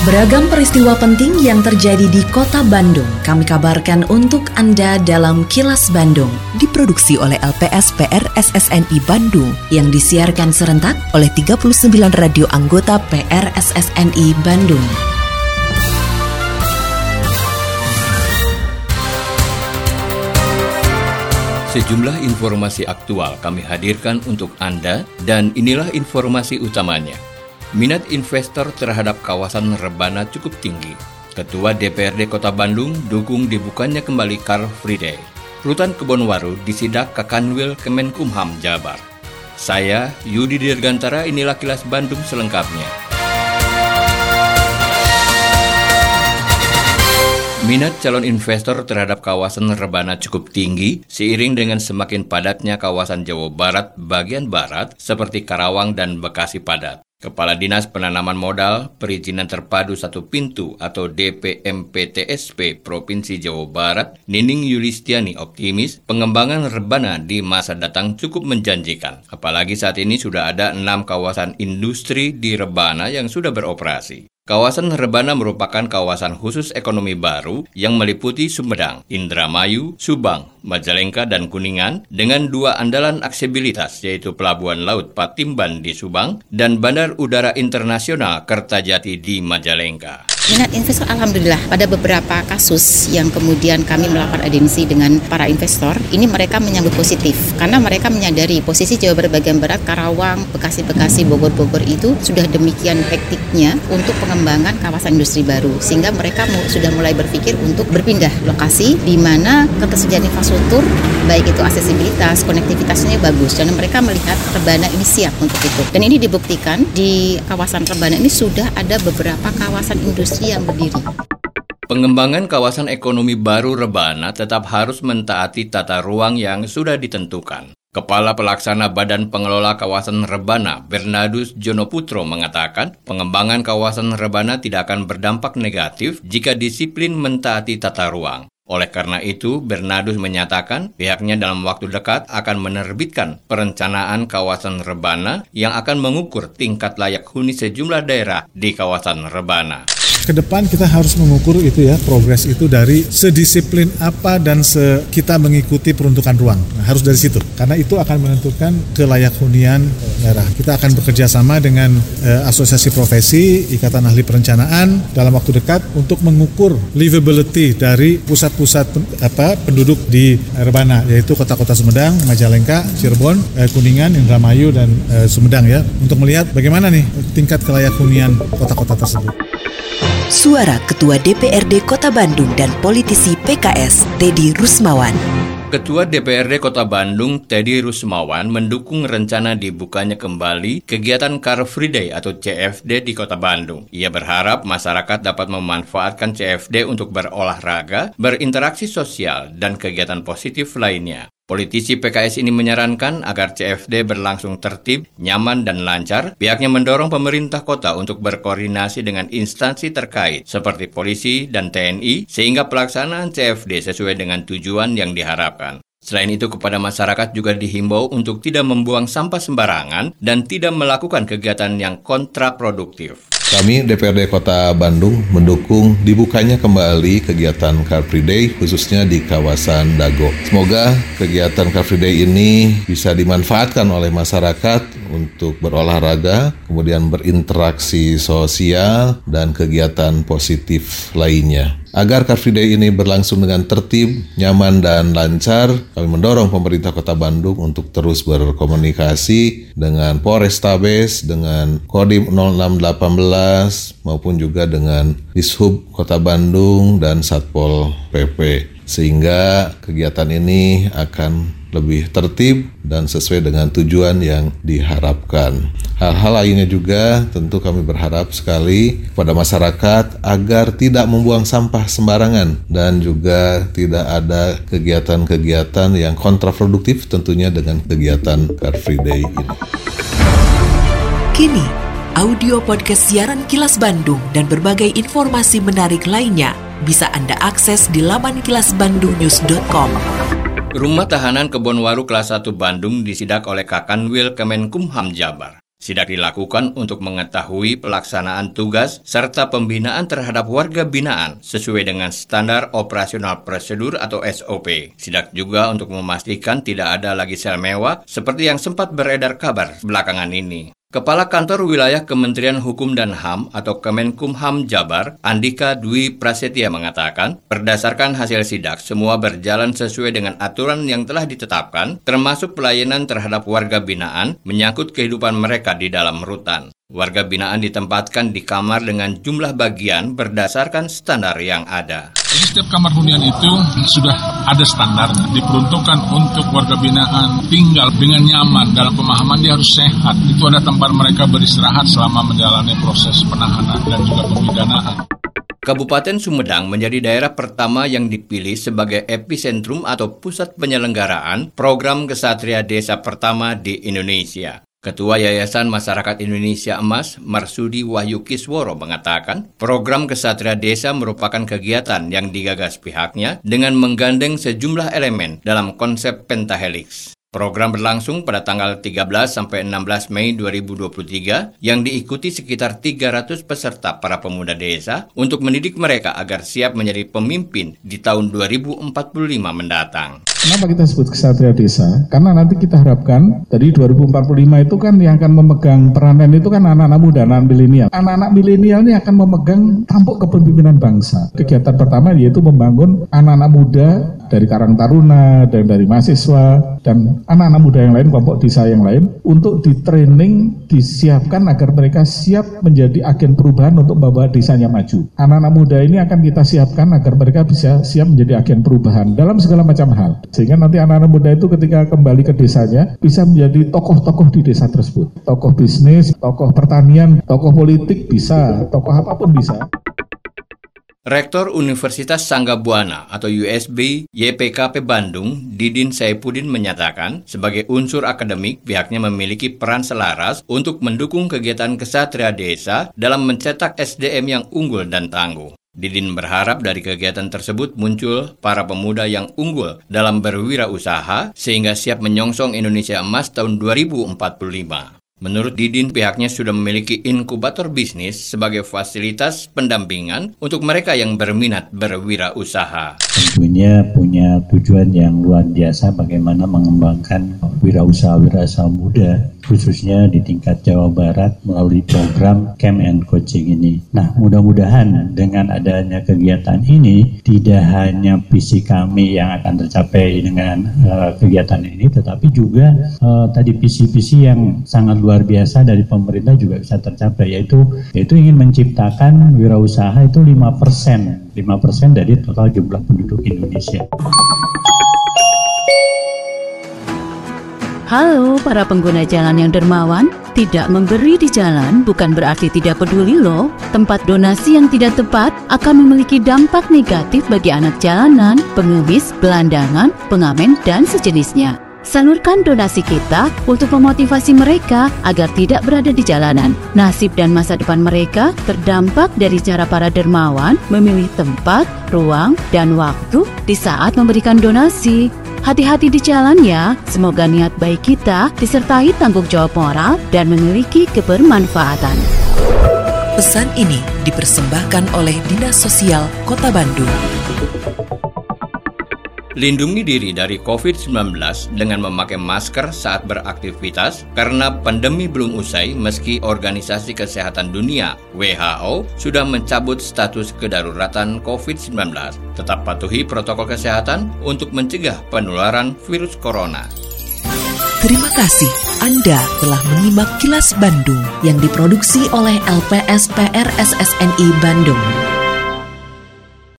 Beragam peristiwa penting yang terjadi di kota Bandung kami kabarkan untuk Anda dalam Kilas Bandung. Diproduksi oleh LPS PR SSNI Bandung yang disiarkan serentak oleh 39 radio anggota PR SSNI Bandung. Sejumlah informasi aktual kami hadirkan untuk Anda dan inilah informasi utamanya. Minat investor terhadap kawasan Rebana cukup tinggi. Ketua DPRD Kota Bandung dukung dibukanya kembali Car Free Day. Rutan Kebonwaru disidak Kakanwil Kemenkumham Jabar. Saya Yudi Dirgantara inilah kilas Bandung selengkapnya. Minat calon investor terhadap kawasan Rebana cukup tinggi seiring dengan semakin padatnya kawasan Jawa Barat bagian barat seperti Karawang dan Bekasi padat. Kepala Dinas Penanaman Modal Perizinan Terpadu Satu Pintu atau DPMPTSP Provinsi Jawa Barat, Nining Yulistiani optimis pengembangan rebana di masa datang cukup menjanjikan. Apalagi saat ini sudah ada enam kawasan industri di rebana yang sudah beroperasi. Kawasan Rebana merupakan kawasan khusus ekonomi baru yang meliputi Sumedang, Indramayu, Subang, Majalengka, dan Kuningan dengan dua andalan aksesibilitas yaitu Pelabuhan Laut Patimban di Subang dan Bandar Udara Internasional Kertajati di Majalengka. Minat investor alhamdulillah pada beberapa kasus yang kemudian kami melakukan audiensi dengan para investor, ini mereka menyambut positif. Karena mereka menyadari posisi Jawa Barat bagian barat, Karawang, Bekasi-Bekasi, Bogor-Bogor itu sudah demikian hektiknya untuk pengembangan kawasan industri baru. Sehingga mereka sudah mulai berpikir untuk berpindah lokasi di mana ketersediaan infrastruktur baik itu aksesibilitas, konektivitasnya bagus. Dan mereka melihat Rebana ini siap untuk itu. Dan ini dibuktikan di kawasan Rebana ini sudah ada beberapa kawasan industri yang berdiri. Pengembangan kawasan ekonomi baru Rebana tetap harus mentaati tata ruang yang sudah ditentukan. Kepala Pelaksana Badan Pengelola Kawasan Rebana, Bernardus Jonoputro mengatakan, pengembangan kawasan Rebana tidak akan berdampak negatif jika disiplin mentaati tata ruang. Oleh karena itu, Bernardus menyatakan pihaknya dalam waktu dekat akan menerbitkan perencanaan kawasan Rebana yang akan mengukur tingkat layak huni sejumlah daerah di kawasan Rebana ke depan kita harus mengukur itu ya progres itu dari sedisiplin apa dan se kita mengikuti peruntukan ruang. Nah, harus dari situ karena itu akan menentukan kelayak hunian daerah. Kita akan bekerja sama dengan eh, asosiasi profesi ikatan ahli perencanaan dalam waktu dekat untuk mengukur livability dari pusat-pusat pen, apa penduduk di Rebana yaitu kota-kota Sumedang Majalengka Cirebon eh, Kuningan Indramayu dan eh, Sumedang ya. Untuk melihat bagaimana nih tingkat kelayak hunian kota-kota tersebut. Suara Ketua DPRD Kota Bandung dan politisi PKS Teddy Rusmawan. Ketua DPRD Kota Bandung, Teddy Rusmawan, mendukung rencana dibukanya kembali kegiatan Car Free Day atau CFD di Kota Bandung. Ia berharap masyarakat dapat memanfaatkan CFD untuk berolahraga, berinteraksi sosial, dan kegiatan positif lainnya. Politisi PKS ini menyarankan agar CFD berlangsung tertib, nyaman, dan lancar. Pihaknya mendorong pemerintah kota untuk berkoordinasi dengan instansi terkait seperti polisi dan TNI sehingga pelaksanaan CFD sesuai dengan tujuan yang diharapkan. Selain itu, kepada masyarakat juga dihimbau untuk tidak membuang sampah sembarangan dan tidak melakukan kegiatan yang kontraproduktif. Kami DPRD Kota Bandung mendukung dibukanya kembali kegiatan Car Free Day khususnya di kawasan Dago. Semoga kegiatan Car Free Day ini bisa dimanfaatkan oleh masyarakat untuk berolahraga, kemudian berinteraksi sosial dan kegiatan positif lainnya. Agar Car Free Day ini berlangsung dengan tertib, nyaman, dan lancar, kami mendorong pemerintah Kota Bandung untuk terus berkomunikasi dengan Polrestabes, dengan Kodim 0618, maupun juga dengan Dishub Kota Bandung dan Satpol PP. Sehingga kegiatan ini akan lebih tertib dan sesuai dengan tujuan yang diharapkan. Hal-hal lainnya juga tentu kami berharap sekali kepada masyarakat agar tidak membuang sampah sembarangan dan juga tidak ada kegiatan-kegiatan yang kontraproduktif tentunya dengan kegiatan Car Free Day ini. Kini, audio podcast siaran Kilas Bandung dan berbagai informasi menarik lainnya bisa Anda akses di laman kilasbandungnews.com. Rumah tahanan Kebonwaru kelas 1 Bandung disidak oleh Kakanwil Kemenkumham Jabar. Sidak dilakukan untuk mengetahui pelaksanaan tugas serta pembinaan terhadap warga binaan sesuai dengan standar operasional prosedur atau SOP. Sidak juga untuk memastikan tidak ada lagi sel mewah seperti yang sempat beredar kabar belakangan ini. Kepala Kantor Wilayah Kementerian Hukum dan HAM atau Kemenkumham Jabar, Andika Dwi Prasetya mengatakan, berdasarkan hasil sidak, semua berjalan sesuai dengan aturan yang telah ditetapkan, termasuk pelayanan terhadap warga binaan menyangkut kehidupan mereka di dalam rutan. Warga binaan ditempatkan di kamar dengan jumlah bagian berdasarkan standar yang ada. Jadi setiap kamar hunian itu sudah ada standarnya, diperuntukkan untuk warga binaan tinggal dengan nyaman dalam pemahaman dia harus sehat. Itu ada tempat mereka beristirahat selama menjalani proses penahanan dan juga pemidanaan. Kabupaten Sumedang menjadi daerah pertama yang dipilih sebagai epicentrum atau pusat penyelenggaraan program Kesatria Desa pertama di Indonesia. Ketua Yayasan Masyarakat Indonesia Emas, Marsudi Wahyu Kisworo mengatakan, program Kesatria Desa merupakan kegiatan yang digagas pihaknya dengan menggandeng sejumlah elemen dalam konsep pentahelix. Program berlangsung pada tanggal 13 sampai 16 Mei 2023 yang diikuti sekitar 300 peserta para pemuda desa untuk mendidik mereka agar siap menjadi pemimpin di tahun 2045 mendatang. Kenapa kita sebut kesatria desa? Karena nanti kita harapkan dari 2045 itu kan yang akan memegang peranan itu kan anak-anak muda, anak milenial. Anak-anak milenial ini akan memegang tampuk kepemimpinan bangsa. Kegiatan pertama yaitu membangun anak-anak muda dari Karang Taruna dan dari mahasiswa dan anak-anak muda yang lain, kelompok desa yang lain untuk di training, disiapkan agar mereka siap menjadi agen perubahan untuk membawa desanya maju. Anak-anak muda ini akan kita siapkan agar mereka bisa siap menjadi agen perubahan dalam segala macam hal. Sehingga nanti anak-anak muda itu ketika kembali ke desanya bisa menjadi tokoh-tokoh di desa tersebut. Tokoh bisnis, tokoh pertanian, tokoh politik bisa, tokoh apa pun bisa. Rektor Universitas Sangga Buana atau USB YPKP Bandung, Didin Saipudin menyatakan, sebagai unsur akademik, pihaknya memiliki peran selaras untuk mendukung kegiatan kesatria desa dalam mencetak SDM yang unggul dan tangguh. Didin berharap dari kegiatan tersebut muncul para pemuda yang unggul dalam berwirausaha sehingga siap menyongsong Indonesia Emas tahun 2045. Menurut Didin, pihaknya sudah memiliki inkubator bisnis sebagai fasilitas pendampingan untuk mereka yang berminat berwirausaha. Tentunya punya tujuan yang luar biasa bagaimana mengembangkan wirausaha-wirausaha muda khususnya di tingkat Jawa Barat melalui program Camp and Coaching ini. Nah, mudah-mudahan dengan adanya kegiatan ini tidak hanya visi kami yang akan tercapai dengan uh, kegiatan ini, tetapi juga uh, tadi visi-visi yang sangat luar biasa dari pemerintah juga bisa tercapai, yaitu yaitu ingin menciptakan wirausaha itu 5%, 5% dari total jumlah penduduk Indonesia. Halo para pengguna jalan yang dermawan, tidak memberi di jalan bukan berarti tidak peduli loh. Tempat donasi yang tidak tepat akan memiliki dampak negatif bagi anak jalanan, pengemis, gelandangan, pengamen, dan sejenisnya. Salurkan donasi kita untuk memotivasi mereka agar tidak berada di jalanan. Nasib dan masa depan mereka terdampak dari cara para dermawan memilih tempat, ruang, dan waktu di saat memberikan donasi. Hati-hati di jalan ya, semoga niat baik kita disertai tanggung jawab moral dan memiliki kebermanfaatan. Pesan ini dipersembahkan oleh Dinas Sosial Kota Bandung. Lindungi diri dari COVID-19 dengan memakai masker saat beraktivitas karena pandemi belum usai meski Organisasi Kesehatan Dunia WHO sudah mencabut status kedaruratan COVID-19. Tetap patuhi protokol kesehatan untuk mencegah penularan virus corona. Terima kasih Anda telah menyimak kilas Bandung yang diproduksi oleh LPSPR SSNI Bandung.